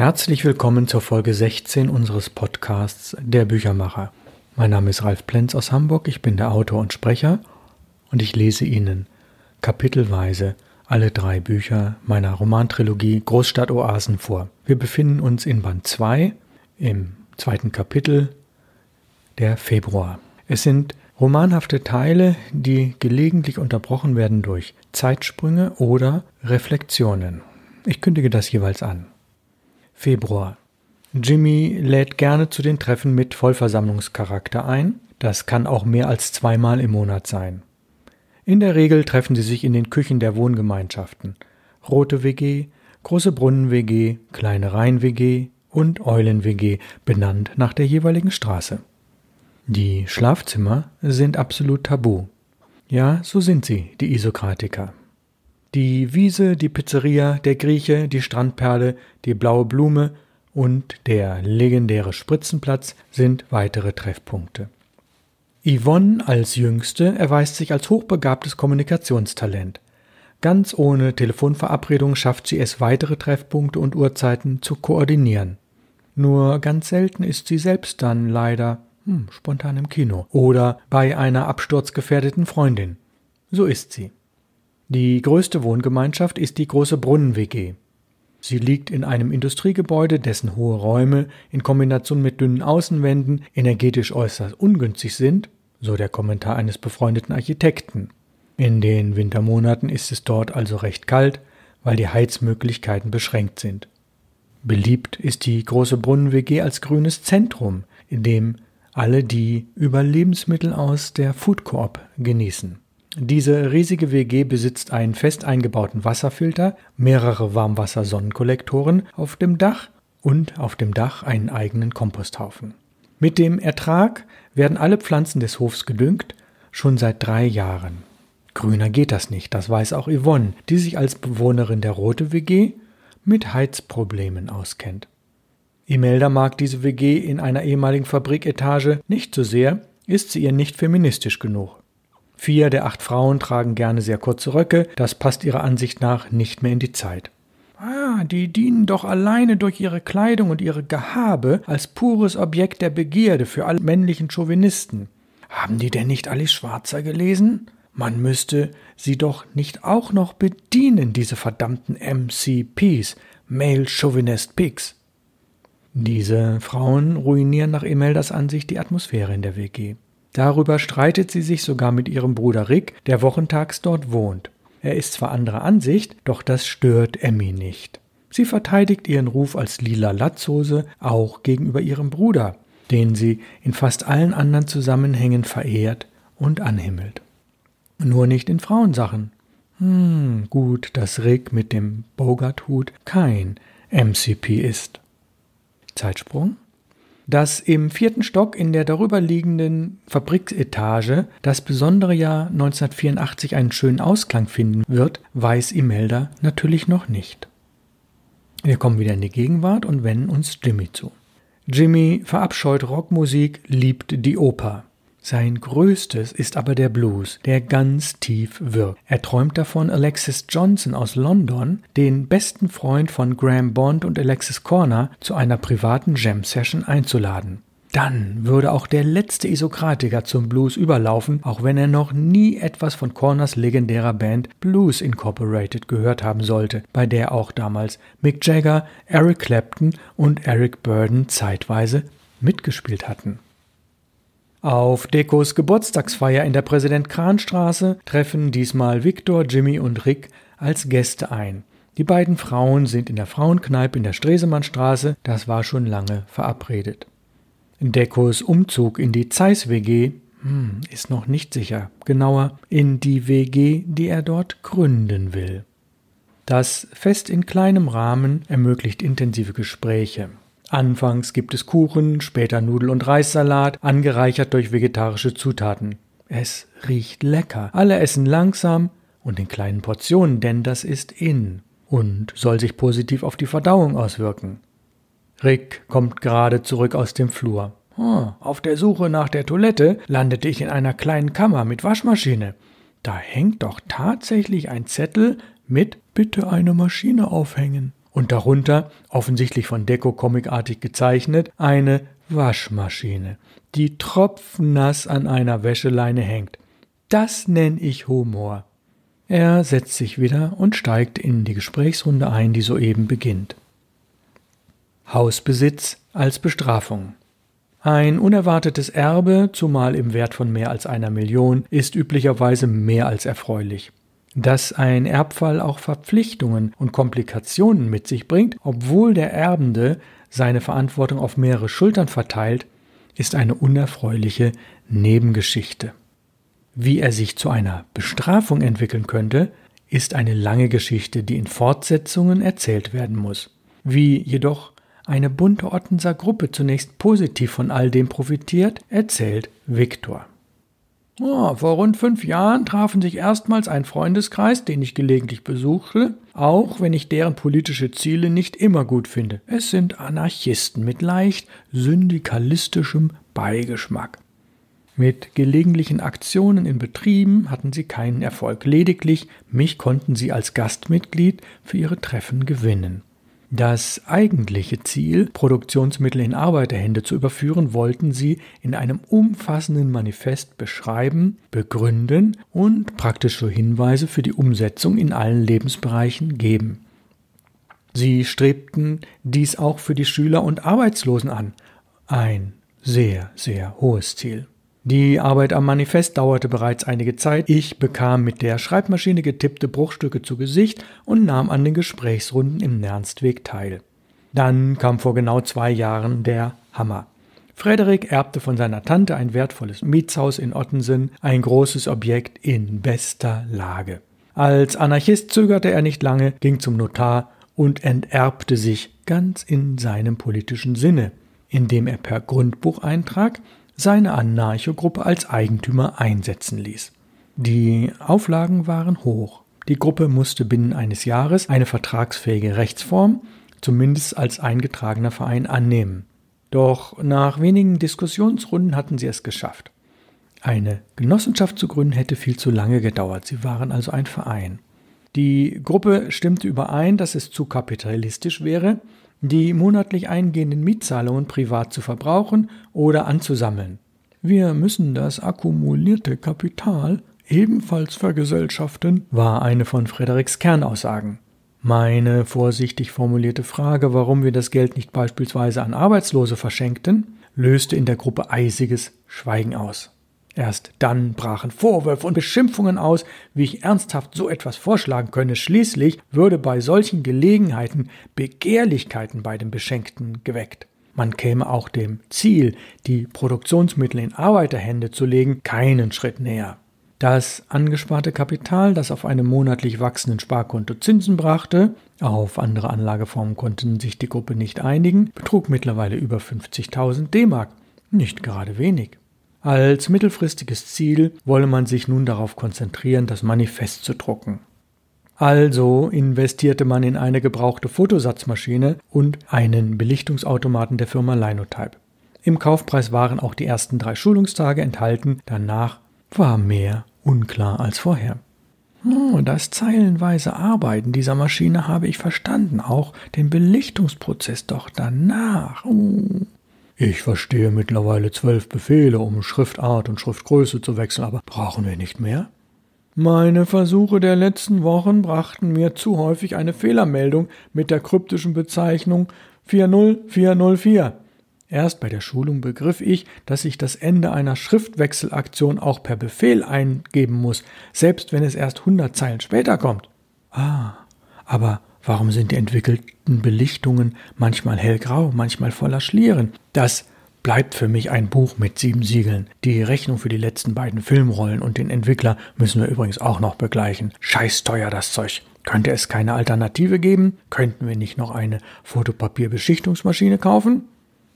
Herzlich willkommen zur Folge 16 unseres Podcasts Der Büchermacher. Mein Name ist Ralf Plenz aus Hamburg, ich bin der Autor und Sprecher und ich lese Ihnen kapitelweise alle drei Bücher meiner Romantrilogie Großstadtoasen vor. Wir befinden uns in Band 2 im zweiten Kapitel der Februar. Es sind romanhafte Teile, die gelegentlich unterbrochen werden durch Zeitsprünge oder Reflexionen. Ich kündige das jeweils an. Februar. Jimmy lädt gerne zu den Treffen mit Vollversammlungscharakter ein. Das kann auch mehr als zweimal im Monat sein. In der Regel treffen sie sich in den Küchen der Wohngemeinschaften. Rote WG, Große Brunnen WG, Kleine Rhein WG und Eulen WG, benannt nach der jeweiligen Straße. Die Schlafzimmer sind absolut tabu. Ja, so sind sie, die Isokratiker. Die Wiese, die Pizzeria, der Grieche, die Strandperle, die blaue Blume und der legendäre Spritzenplatz sind weitere Treffpunkte. Yvonne als Jüngste erweist sich als hochbegabtes Kommunikationstalent. Ganz ohne Telefonverabredung schafft sie es, weitere Treffpunkte und Uhrzeiten zu koordinieren. Nur ganz selten ist sie selbst dann leider hm, spontan im Kino oder bei einer absturzgefährdeten Freundin. So ist sie. Die größte Wohngemeinschaft ist die große Brunnen-WG. Sie liegt in einem Industriegebäude, dessen hohe Räume in Kombination mit dünnen Außenwänden energetisch äußerst ungünstig sind, so der Kommentar eines befreundeten Architekten. In den Wintermonaten ist es dort also recht kalt, weil die Heizmöglichkeiten beschränkt sind. Beliebt ist die große Brunnen-WG als grünes Zentrum, in dem alle die über Lebensmittel aus der Food Coop genießen. Diese riesige WG besitzt einen fest eingebauten Wasserfilter, mehrere Warmwasser-Sonnenkollektoren auf dem Dach und auf dem Dach einen eigenen Komposthaufen. Mit dem Ertrag werden alle Pflanzen des Hofs gedüngt, schon seit drei Jahren. Grüner geht das nicht, das weiß auch Yvonne, die sich als Bewohnerin der Rote WG mit Heizproblemen auskennt. Imelda mag diese WG in einer ehemaligen Fabriketage nicht so sehr, ist sie ihr nicht feministisch genug. Vier der acht Frauen tragen gerne sehr kurze Röcke, das passt ihrer Ansicht nach nicht mehr in die Zeit. Ah, die dienen doch alleine durch ihre Kleidung und ihre Gehabe als pures Objekt der Begierde für alle männlichen Chauvinisten. Haben die denn nicht Alice Schwarzer gelesen? Man müsste sie doch nicht auch noch bedienen, diese verdammten MCPs, Male Chauvinist Pigs. Diese Frauen ruinieren nach Imeldas Ansicht die Atmosphäre in der WG. Darüber streitet sie sich sogar mit ihrem Bruder Rick, der wochentags dort wohnt. Er ist zwar anderer Ansicht, doch das stört Emmy nicht. Sie verteidigt ihren Ruf als lila Latzhose auch gegenüber ihrem Bruder, den sie in fast allen anderen Zusammenhängen verehrt und anhimmelt. Nur nicht in Frauensachen. Hm, gut, dass Rick mit dem Bogart-Hut kein MCP ist. Zeitsprung? Dass im vierten Stock in der darüberliegenden Fabriksetage das besondere Jahr 1984 einen schönen Ausklang finden wird, weiß Imelda natürlich noch nicht. Wir kommen wieder in die Gegenwart und wenden uns Jimmy zu. Jimmy verabscheut Rockmusik, liebt die Oper. Sein größtes ist aber der Blues, der ganz tief wirkt. Er träumt davon, Alexis Johnson aus London, den besten Freund von Graham Bond und Alexis Corner, zu einer privaten Jam-Session einzuladen. Dann würde auch der letzte Isokratiker zum Blues überlaufen, auch wenn er noch nie etwas von Corners legendärer Band Blues Incorporated gehört haben sollte, bei der auch damals Mick Jagger, Eric Clapton und Eric Burden zeitweise mitgespielt hatten. Auf Dekos Geburtstagsfeier in der Präsident-Kran-Straße treffen diesmal Viktor, Jimmy und Rick als Gäste ein. Die beiden Frauen sind in der Frauenkneipe in der Stresemannstraße, das war schon lange verabredet. Dekos Umzug in die Zeiss-WG hm, ist noch nicht sicher, genauer in die WG, die er dort gründen will. Das Fest in kleinem Rahmen ermöglicht intensive Gespräche. Anfangs gibt es Kuchen, später Nudel- und Reissalat, angereichert durch vegetarische Zutaten. Es riecht lecker. Alle essen langsam und in kleinen Portionen, denn das ist in und soll sich positiv auf die Verdauung auswirken. Rick kommt gerade zurück aus dem Flur. Oh, auf der Suche nach der Toilette landete ich in einer kleinen Kammer mit Waschmaschine. Da hängt doch tatsächlich ein Zettel mit Bitte eine Maschine aufhängen. Und darunter, offensichtlich von Deko comicartig gezeichnet, eine Waschmaschine, die tropfnass an einer Wäscheleine hängt. Das nenne ich Humor. Er setzt sich wieder und steigt in die Gesprächsrunde ein, die soeben beginnt. Hausbesitz als Bestrafung. Ein unerwartetes Erbe, zumal im Wert von mehr als einer Million, ist üblicherweise mehr als erfreulich. Dass ein Erbfall auch Verpflichtungen und Komplikationen mit sich bringt, obwohl der Erbende seine Verantwortung auf mehrere Schultern verteilt, ist eine unerfreuliche Nebengeschichte. Wie er sich zu einer Bestrafung entwickeln könnte, ist eine lange Geschichte, die in Fortsetzungen erzählt werden muss. Wie jedoch eine bunte Ottenser Gruppe zunächst positiv von all dem profitiert, erzählt Viktor. Oh, vor rund fünf Jahren trafen sich erstmals ein Freundeskreis, den ich gelegentlich besuchte, auch wenn ich deren politische Ziele nicht immer gut finde. Es sind Anarchisten mit leicht syndikalistischem Beigeschmack. Mit gelegentlichen Aktionen in Betrieben hatten sie keinen Erfolg, lediglich mich konnten sie als Gastmitglied für ihre Treffen gewinnen. Das eigentliche Ziel, Produktionsmittel in Arbeiterhände zu überführen, wollten sie in einem umfassenden Manifest beschreiben, begründen und praktische Hinweise für die Umsetzung in allen Lebensbereichen geben. Sie strebten dies auch für die Schüler und Arbeitslosen an. Ein sehr, sehr hohes Ziel. Die Arbeit am Manifest dauerte bereits einige Zeit. Ich bekam mit der Schreibmaschine getippte Bruchstücke zu Gesicht und nahm an den Gesprächsrunden im Nernstweg teil. Dann kam vor genau zwei Jahren der Hammer. Frederik erbte von seiner Tante ein wertvolles Mietshaus in Ottensen, ein großes Objekt in bester Lage. Als Anarchist zögerte er nicht lange, ging zum Notar und enterbte sich ganz in seinem politischen Sinne, indem er per Grundbucheintrag seine Anarchogruppe als Eigentümer einsetzen ließ. Die Auflagen waren hoch. Die Gruppe musste binnen eines Jahres eine vertragsfähige Rechtsform, zumindest als eingetragener Verein, annehmen. Doch nach wenigen Diskussionsrunden hatten sie es geschafft. Eine Genossenschaft zu gründen hätte viel zu lange gedauert, sie waren also ein Verein. Die Gruppe stimmte überein, dass es zu kapitalistisch wäre, die monatlich eingehenden Mietzahlungen privat zu verbrauchen oder anzusammeln. Wir müssen das akkumulierte Kapital ebenfalls vergesellschaften, war eine von Frederiks Kernaussagen. Meine vorsichtig formulierte Frage, warum wir das Geld nicht beispielsweise an Arbeitslose verschenkten, löste in der Gruppe eisiges Schweigen aus. Erst dann brachen Vorwürfe und Beschimpfungen aus, wie ich ernsthaft so etwas vorschlagen könne. Schließlich würde bei solchen Gelegenheiten Begehrlichkeiten bei den Beschenkten geweckt. Man käme auch dem Ziel, die Produktionsmittel in Arbeiterhände zu legen, keinen Schritt näher. Das angesparte Kapital, das auf einem monatlich wachsenden Sparkonto Zinsen brachte, auf andere Anlageformen konnten sich die Gruppe nicht einigen, betrug mittlerweile über 50.000 D-Mark. Nicht gerade wenig. Als mittelfristiges Ziel wolle man sich nun darauf konzentrieren, das Manifest zu drucken. Also investierte man in eine gebrauchte Fotosatzmaschine und einen Belichtungsautomaten der Firma Linotype. Im Kaufpreis waren auch die ersten drei Schulungstage enthalten, danach war mehr unklar als vorher. Oh, das zeilenweise Arbeiten dieser Maschine habe ich verstanden, auch den Belichtungsprozess doch danach. Oh. Ich verstehe mittlerweile zwölf Befehle, um Schriftart und Schriftgröße zu wechseln, aber brauchen wir nicht mehr? Meine Versuche der letzten Wochen brachten mir zu häufig eine Fehlermeldung mit der kryptischen Bezeichnung 40404. Erst bei der Schulung begriff ich, dass ich das Ende einer Schriftwechselaktion auch per Befehl eingeben muss, selbst wenn es erst 100 Zeilen später kommt. Ah, aber Warum sind die entwickelten Belichtungen manchmal hellgrau, manchmal voller Schlieren? Das bleibt für mich ein Buch mit sieben Siegeln. Die Rechnung für die letzten beiden Filmrollen und den Entwickler müssen wir übrigens auch noch begleichen. Scheiß teuer das Zeug. Könnte es keine Alternative geben? Könnten wir nicht noch eine Fotopapierbeschichtungsmaschine kaufen?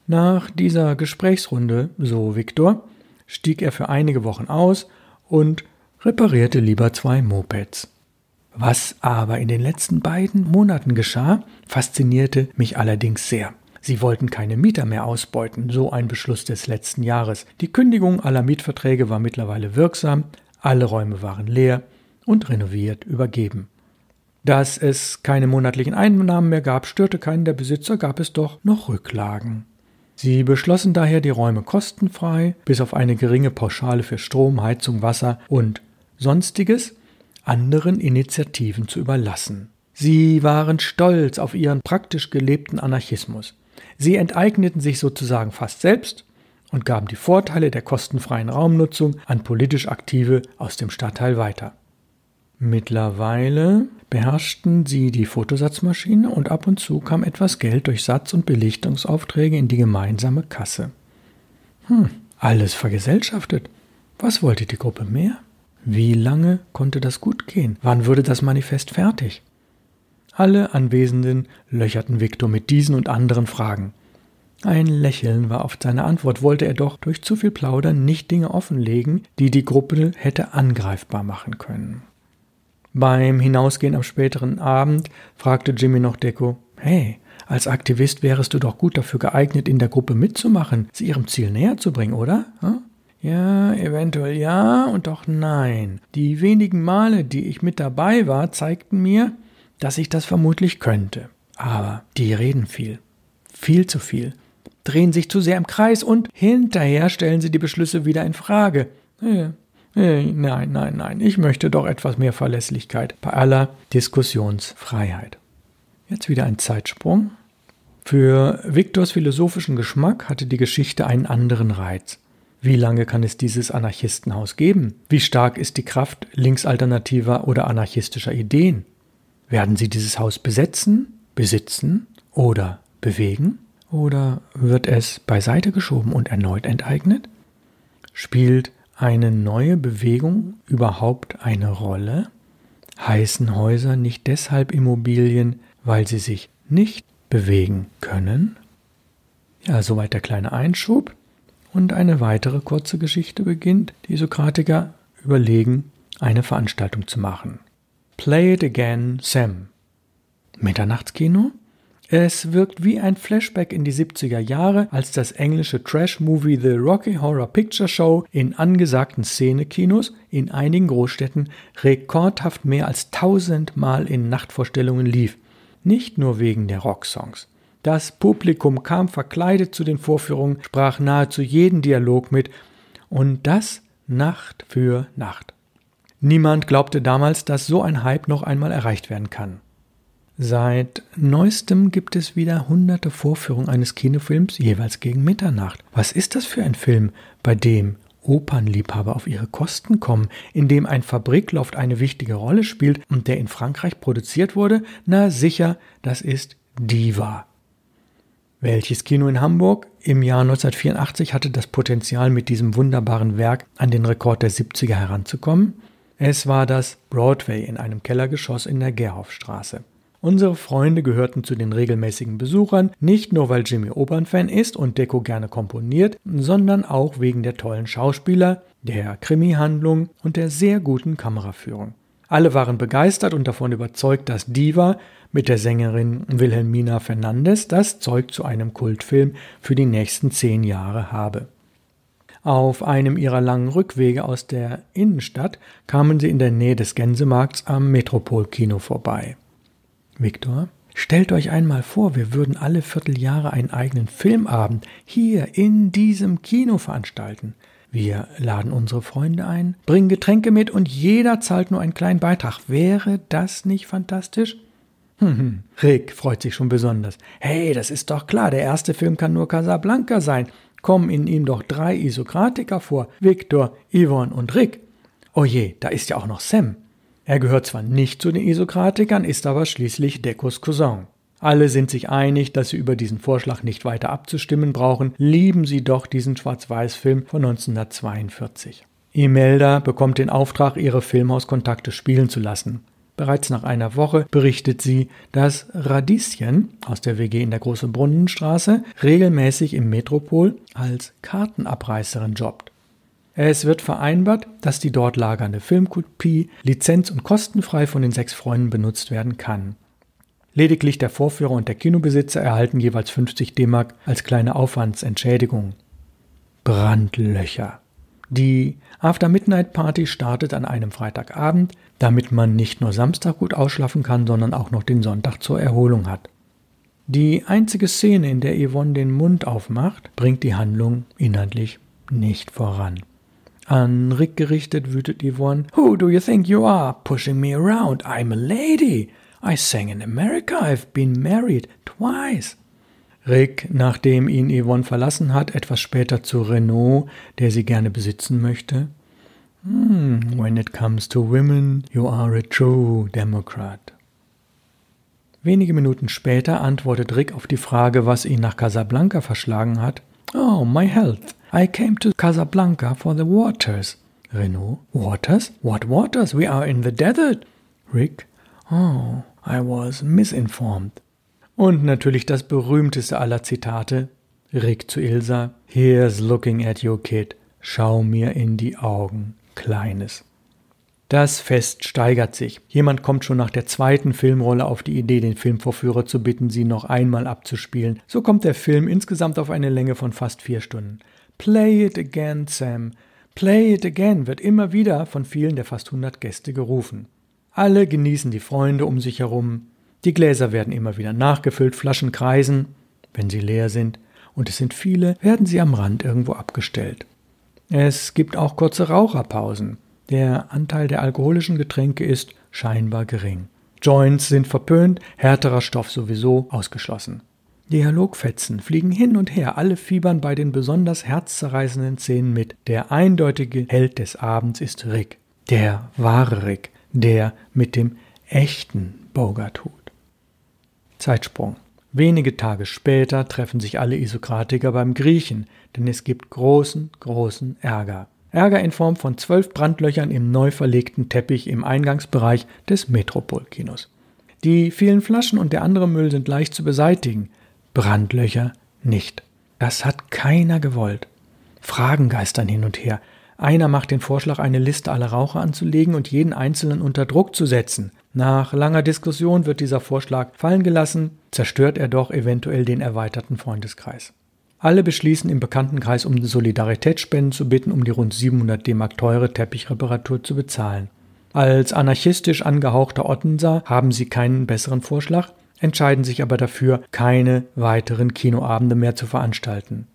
Nach dieser Gesprächsrunde, so Viktor, stieg er für einige Wochen aus und reparierte lieber zwei Mopeds. Was aber in den letzten beiden Monaten geschah, faszinierte mich allerdings sehr. Sie wollten keine Mieter mehr ausbeuten, so ein Beschluss des letzten Jahres. Die Kündigung aller Mietverträge war mittlerweile wirksam, alle Räume waren leer und renoviert übergeben. Dass es keine monatlichen Einnahmen mehr gab, störte keinen der Besitzer, gab es doch noch Rücklagen. Sie beschlossen daher, die Räume kostenfrei, bis auf eine geringe Pauschale für Strom, Heizung, Wasser und sonstiges, anderen Initiativen zu überlassen. Sie waren stolz auf ihren praktisch gelebten Anarchismus. Sie enteigneten sich sozusagen fast selbst und gaben die Vorteile der kostenfreien Raumnutzung an politisch Aktive aus dem Stadtteil weiter. Mittlerweile beherrschten sie die Fotosatzmaschine und ab und zu kam etwas Geld durch Satz- und Belichtungsaufträge in die gemeinsame Kasse. Hm, alles vergesellschaftet. Was wollte die Gruppe mehr? Wie lange konnte das gut gehen? Wann würde das Manifest fertig? Alle Anwesenden löcherten Viktor mit diesen und anderen Fragen. Ein Lächeln war oft seine Antwort, wollte er doch durch zu viel Plaudern nicht Dinge offenlegen, die die Gruppe hätte angreifbar machen können. Beim Hinausgehen am späteren Abend fragte Jimmy noch Deko, hey, als Aktivist wärest du doch gut dafür geeignet, in der Gruppe mitzumachen, sie ihrem Ziel näher zu bringen, oder? Hm? Ja, eventuell ja und doch nein. Die wenigen Male, die ich mit dabei war, zeigten mir, dass ich das vermutlich könnte. Aber die reden viel. Viel zu viel drehen sich zu sehr im Kreis und hinterher stellen sie die Beschlüsse wieder in Frage. Äh, äh, nein, nein, nein, ich möchte doch etwas mehr Verlässlichkeit bei aller Diskussionsfreiheit. Jetzt wieder ein Zeitsprung. Für Viktors philosophischen Geschmack hatte die Geschichte einen anderen Reiz. Wie lange kann es dieses Anarchistenhaus geben? Wie stark ist die Kraft linksalternativer oder anarchistischer Ideen? Werden sie dieses Haus besetzen, besitzen oder bewegen? oder wird es beiseite geschoben und erneut enteignet? Spielt eine neue Bewegung überhaupt eine Rolle? Heißen Häuser nicht deshalb Immobilien, weil sie sich nicht bewegen können? Ja, soweit der kleine Einschub. Und eine weitere kurze Geschichte beginnt. Die Sokratiker überlegen, eine Veranstaltung zu machen. Play it again, Sam. Mitternachtskino? Es wirkt wie ein Flashback in die 70er Jahre, als das englische Trash-Movie The Rocky Horror Picture Show in angesagten Szenekinos in einigen Großstädten rekordhaft mehr als tausendmal in Nachtvorstellungen lief. Nicht nur wegen der Rocksongs. Das Publikum kam verkleidet zu den Vorführungen, sprach nahezu jeden Dialog mit und das Nacht für Nacht. Niemand glaubte damals, dass so ein Hype noch einmal erreicht werden kann. Seit neuestem gibt es wieder hunderte Vorführungen eines Kinofilms jeweils gegen Mitternacht. Was ist das für ein Film, bei dem Opernliebhaber auf ihre Kosten kommen, in dem ein Fabrikloft eine wichtige Rolle spielt und der in Frankreich produziert wurde? Na sicher, das ist Diva. Welches Kino in Hamburg im Jahr 1984 hatte das Potenzial, mit diesem wunderbaren Werk an den Rekord der 70er heranzukommen? Es war das Broadway in einem Kellergeschoss in der Gerhofstraße. Unsere Freunde gehörten zu den regelmäßigen Besuchern, nicht nur weil Jimmy Opernfan ist und Deko gerne komponiert, sondern auch wegen der tollen Schauspieler, der Krimi-Handlung und der sehr guten Kameraführung. Alle waren begeistert und davon überzeugt, dass Diva mit der Sängerin Wilhelmina Fernandes das Zeug zu einem Kultfilm für die nächsten zehn Jahre habe. Auf einem ihrer langen Rückwege aus der Innenstadt kamen sie in der Nähe des Gänsemarkts am Metropolkino vorbei. Viktor, stellt euch einmal vor, wir würden alle Vierteljahre einen eigenen Filmabend hier in diesem Kino veranstalten. Wir laden unsere Freunde ein, bringen Getränke mit und jeder zahlt nur einen kleinen Beitrag. Wäre das nicht fantastisch? Hm, hm. Rick freut sich schon besonders. Hey, das ist doch klar, der erste Film kann nur Casablanca sein. Kommen in ihm doch drei Isokratiker vor: Victor, Yvonne und Rick. Oh je, da ist ja auch noch Sam. Er gehört zwar nicht zu den Isokratikern, ist aber schließlich Dekos Cousin. Alle sind sich einig, dass sie über diesen Vorschlag nicht weiter abzustimmen brauchen, lieben sie doch diesen Schwarz-Weiß-Film von 1942. Imelda bekommt den Auftrag, ihre Filmhauskontakte spielen zu lassen. Bereits nach einer Woche berichtet sie, dass Radieschen aus der WG in der Großen Brunnenstraße regelmäßig im Metropol als Kartenabreißerin jobbt. Es wird vereinbart, dass die dort lagernde Filmkopie lizenz- und kostenfrei von den sechs Freunden benutzt werden kann. Lediglich der Vorführer und der Kinobesitzer erhalten jeweils 50 D-Mark als kleine Aufwandsentschädigung. Brandlöcher. Die After Midnight Party startet an einem Freitagabend, damit man nicht nur Samstag gut ausschlafen kann, sondern auch noch den Sonntag zur Erholung hat. Die einzige Szene, in der Yvonne den Mund aufmacht, bringt die Handlung inhaltlich nicht voran. An Rick gerichtet wütet Yvonne. Who do you think you are, pushing me around? I'm a lady. I sang in America. I've been married twice. Rick, nachdem ihn Yvonne verlassen hat, etwas später zu Renault, der sie gerne besitzen möchte. Hmm, when it comes to women, you are a true Democrat. Wenige Minuten später antwortet Rick auf die Frage, was ihn nach Casablanca verschlagen hat. Oh, my health. I came to Casablanca for the waters. Renault. Waters? What waters? We are in the desert. Rick. Oh, I was misinformed. Und natürlich das berühmteste aller Zitate. Rick zu Ilsa. Here's looking at your kid. Schau mir in die Augen, Kleines. Das Fest steigert sich. Jemand kommt schon nach der zweiten Filmrolle auf die Idee, den Filmvorführer zu bitten, sie noch einmal abzuspielen. So kommt der Film insgesamt auf eine Länge von fast vier Stunden. Play it again, Sam. Play it again wird immer wieder von vielen der fast 100 Gäste gerufen. Alle genießen die Freunde um sich herum. Die Gläser werden immer wieder nachgefüllt, Flaschen kreisen, wenn sie leer sind, und es sind viele, werden sie am Rand irgendwo abgestellt. Es gibt auch kurze Raucherpausen. Der Anteil der alkoholischen Getränke ist scheinbar gering. Joints sind verpönt, härterer Stoff sowieso ausgeschlossen. Dialogfetzen fliegen hin und her, alle fiebern bei den besonders herzzerreißenden Szenen mit. Der eindeutige Held des Abends ist Rick, der wahre Rick, der mit dem echten Bogart-Hut. Zeitsprung. Wenige Tage später treffen sich alle Isokratiker beim Griechen, denn es gibt großen, großen Ärger. Ärger in Form von zwölf Brandlöchern im neu verlegten Teppich im Eingangsbereich des Metropolkinos. Die vielen Flaschen und der andere Müll sind leicht zu beseitigen, Brandlöcher nicht. Das hat keiner gewollt. Fragen geistern hin und her. Einer macht den Vorschlag, eine Liste aller Raucher anzulegen und jeden Einzelnen unter Druck zu setzen. Nach langer Diskussion wird dieser Vorschlag fallen gelassen, zerstört er doch eventuell den erweiterten Freundeskreis. Alle beschließen im Bekanntenkreis um Solidaritätsspenden zu bitten, um die rund 700 D-Mark teure Teppichreparatur zu bezahlen. Als anarchistisch angehauchter Ottenser haben sie keinen besseren Vorschlag, entscheiden sich aber dafür, keine weiteren Kinoabende mehr zu veranstalten.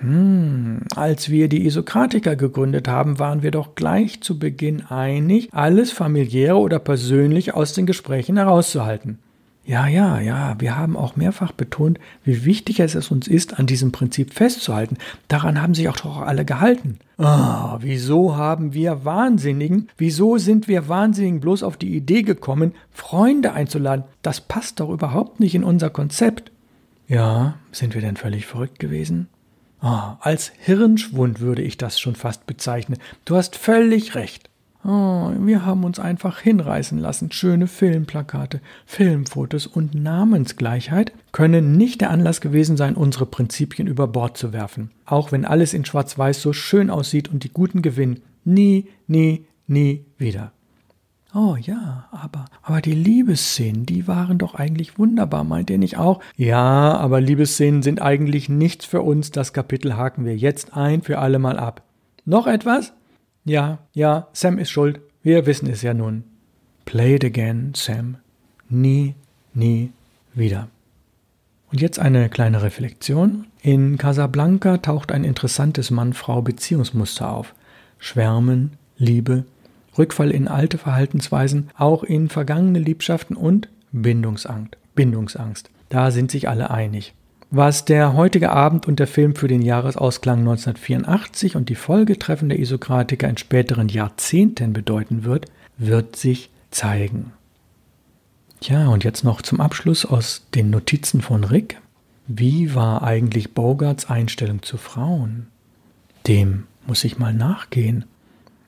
Hm, als wir die Isokratiker gegründet haben, waren wir doch gleich zu Beginn einig, alles familiäre oder persönlich aus den Gesprächen herauszuhalten. Ja, ja, ja, wir haben auch mehrfach betont, wie wichtig es uns ist, an diesem Prinzip festzuhalten. Daran haben sich auch doch alle gehalten. Ah, wieso haben wir Wahnsinnigen, wieso sind wir Wahnsinnigen bloß auf die Idee gekommen, Freunde einzuladen? Das passt doch überhaupt nicht in unser Konzept. Ja, sind wir denn völlig verrückt gewesen? Ah, als Hirnschwund würde ich das schon fast bezeichnen. Du hast völlig recht. Oh, wir haben uns einfach hinreißen lassen. Schöne Filmplakate, Filmfotos und Namensgleichheit können nicht der Anlass gewesen sein, unsere Prinzipien über Bord zu werfen. Auch wenn alles in Schwarz-Weiß so schön aussieht und die Guten gewinnen. Nie, nie, nie wieder. Oh ja, aber, aber die Liebesszenen, die waren doch eigentlich wunderbar, meint ihr nicht auch? Ja, aber Liebesszenen sind eigentlich nichts für uns. Das Kapitel haken wir jetzt ein für alle Mal ab. Noch etwas? Ja, ja, Sam ist schuld. Wir wissen es ja nun. Play it again, Sam. Nie, nie wieder. Und jetzt eine kleine Reflexion. In Casablanca taucht ein interessantes Mann-Frau-Beziehungsmuster auf. Schwärmen, Liebe, Rückfall in alte Verhaltensweisen, auch in vergangene Liebschaften und Bindungsangst. Bindungsangst. Da sind sich alle einig. Was der heutige Abend und der Film für den Jahresausklang 1984 und die Folgetreffen der Isokratiker in späteren Jahrzehnten bedeuten wird, wird sich zeigen. Tja, und jetzt noch zum Abschluss aus den Notizen von Rick. Wie war eigentlich Bogarts Einstellung zu Frauen? Dem muss ich mal nachgehen.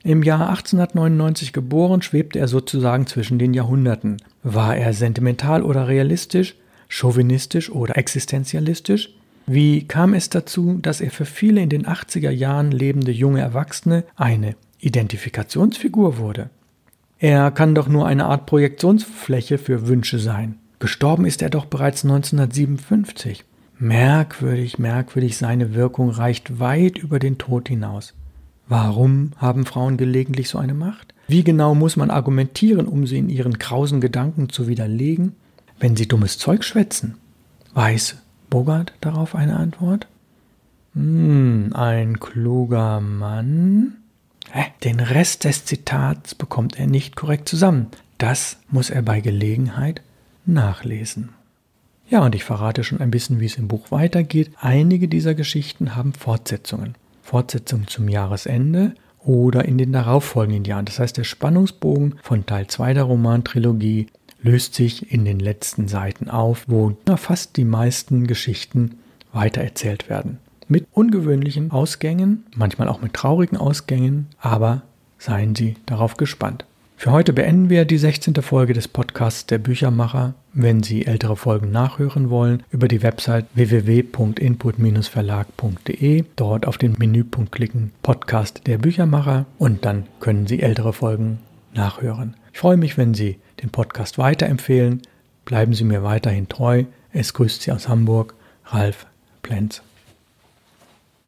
Im Jahr 1899 geboren, schwebte er sozusagen zwischen den Jahrhunderten. War er sentimental oder realistisch? chauvinistisch oder existenzialistisch? Wie kam es dazu, dass er für viele in den 80er Jahren lebende junge Erwachsene eine Identifikationsfigur wurde? Er kann doch nur eine Art Projektionsfläche für Wünsche sein. Gestorben ist er doch bereits 1957. Merkwürdig, merkwürdig, seine Wirkung reicht weit über den Tod hinaus. Warum haben Frauen gelegentlich so eine Macht? Wie genau muss man argumentieren, um sie in ihren krausen Gedanken zu widerlegen? Wenn sie dummes Zeug schwätzen, weiß Bogart darauf eine Antwort? Hm, ein kluger Mann. Den Rest des Zitats bekommt er nicht korrekt zusammen. Das muss er bei Gelegenheit nachlesen. Ja, und ich verrate schon ein bisschen, wie es im Buch weitergeht. Einige dieser Geschichten haben Fortsetzungen. Fortsetzungen zum Jahresende oder in den darauffolgenden Jahren. Das heißt, der Spannungsbogen von Teil 2 der Romantrilogie löst sich in den letzten Seiten auf, wo fast die meisten Geschichten weitererzählt werden. Mit ungewöhnlichen Ausgängen, manchmal auch mit traurigen Ausgängen, aber seien Sie darauf gespannt. Für heute beenden wir die 16. Folge des Podcasts der Büchermacher. Wenn Sie ältere Folgen nachhören wollen, über die Website www.input-verlag.de, dort auf den Menüpunkt klicken Podcast der Büchermacher und dann können Sie ältere Folgen nachhören. Ich freue mich, wenn Sie den Podcast weiterempfehlen. Bleiben Sie mir weiterhin treu. Es grüßt Sie aus Hamburg, Ralf Plenz.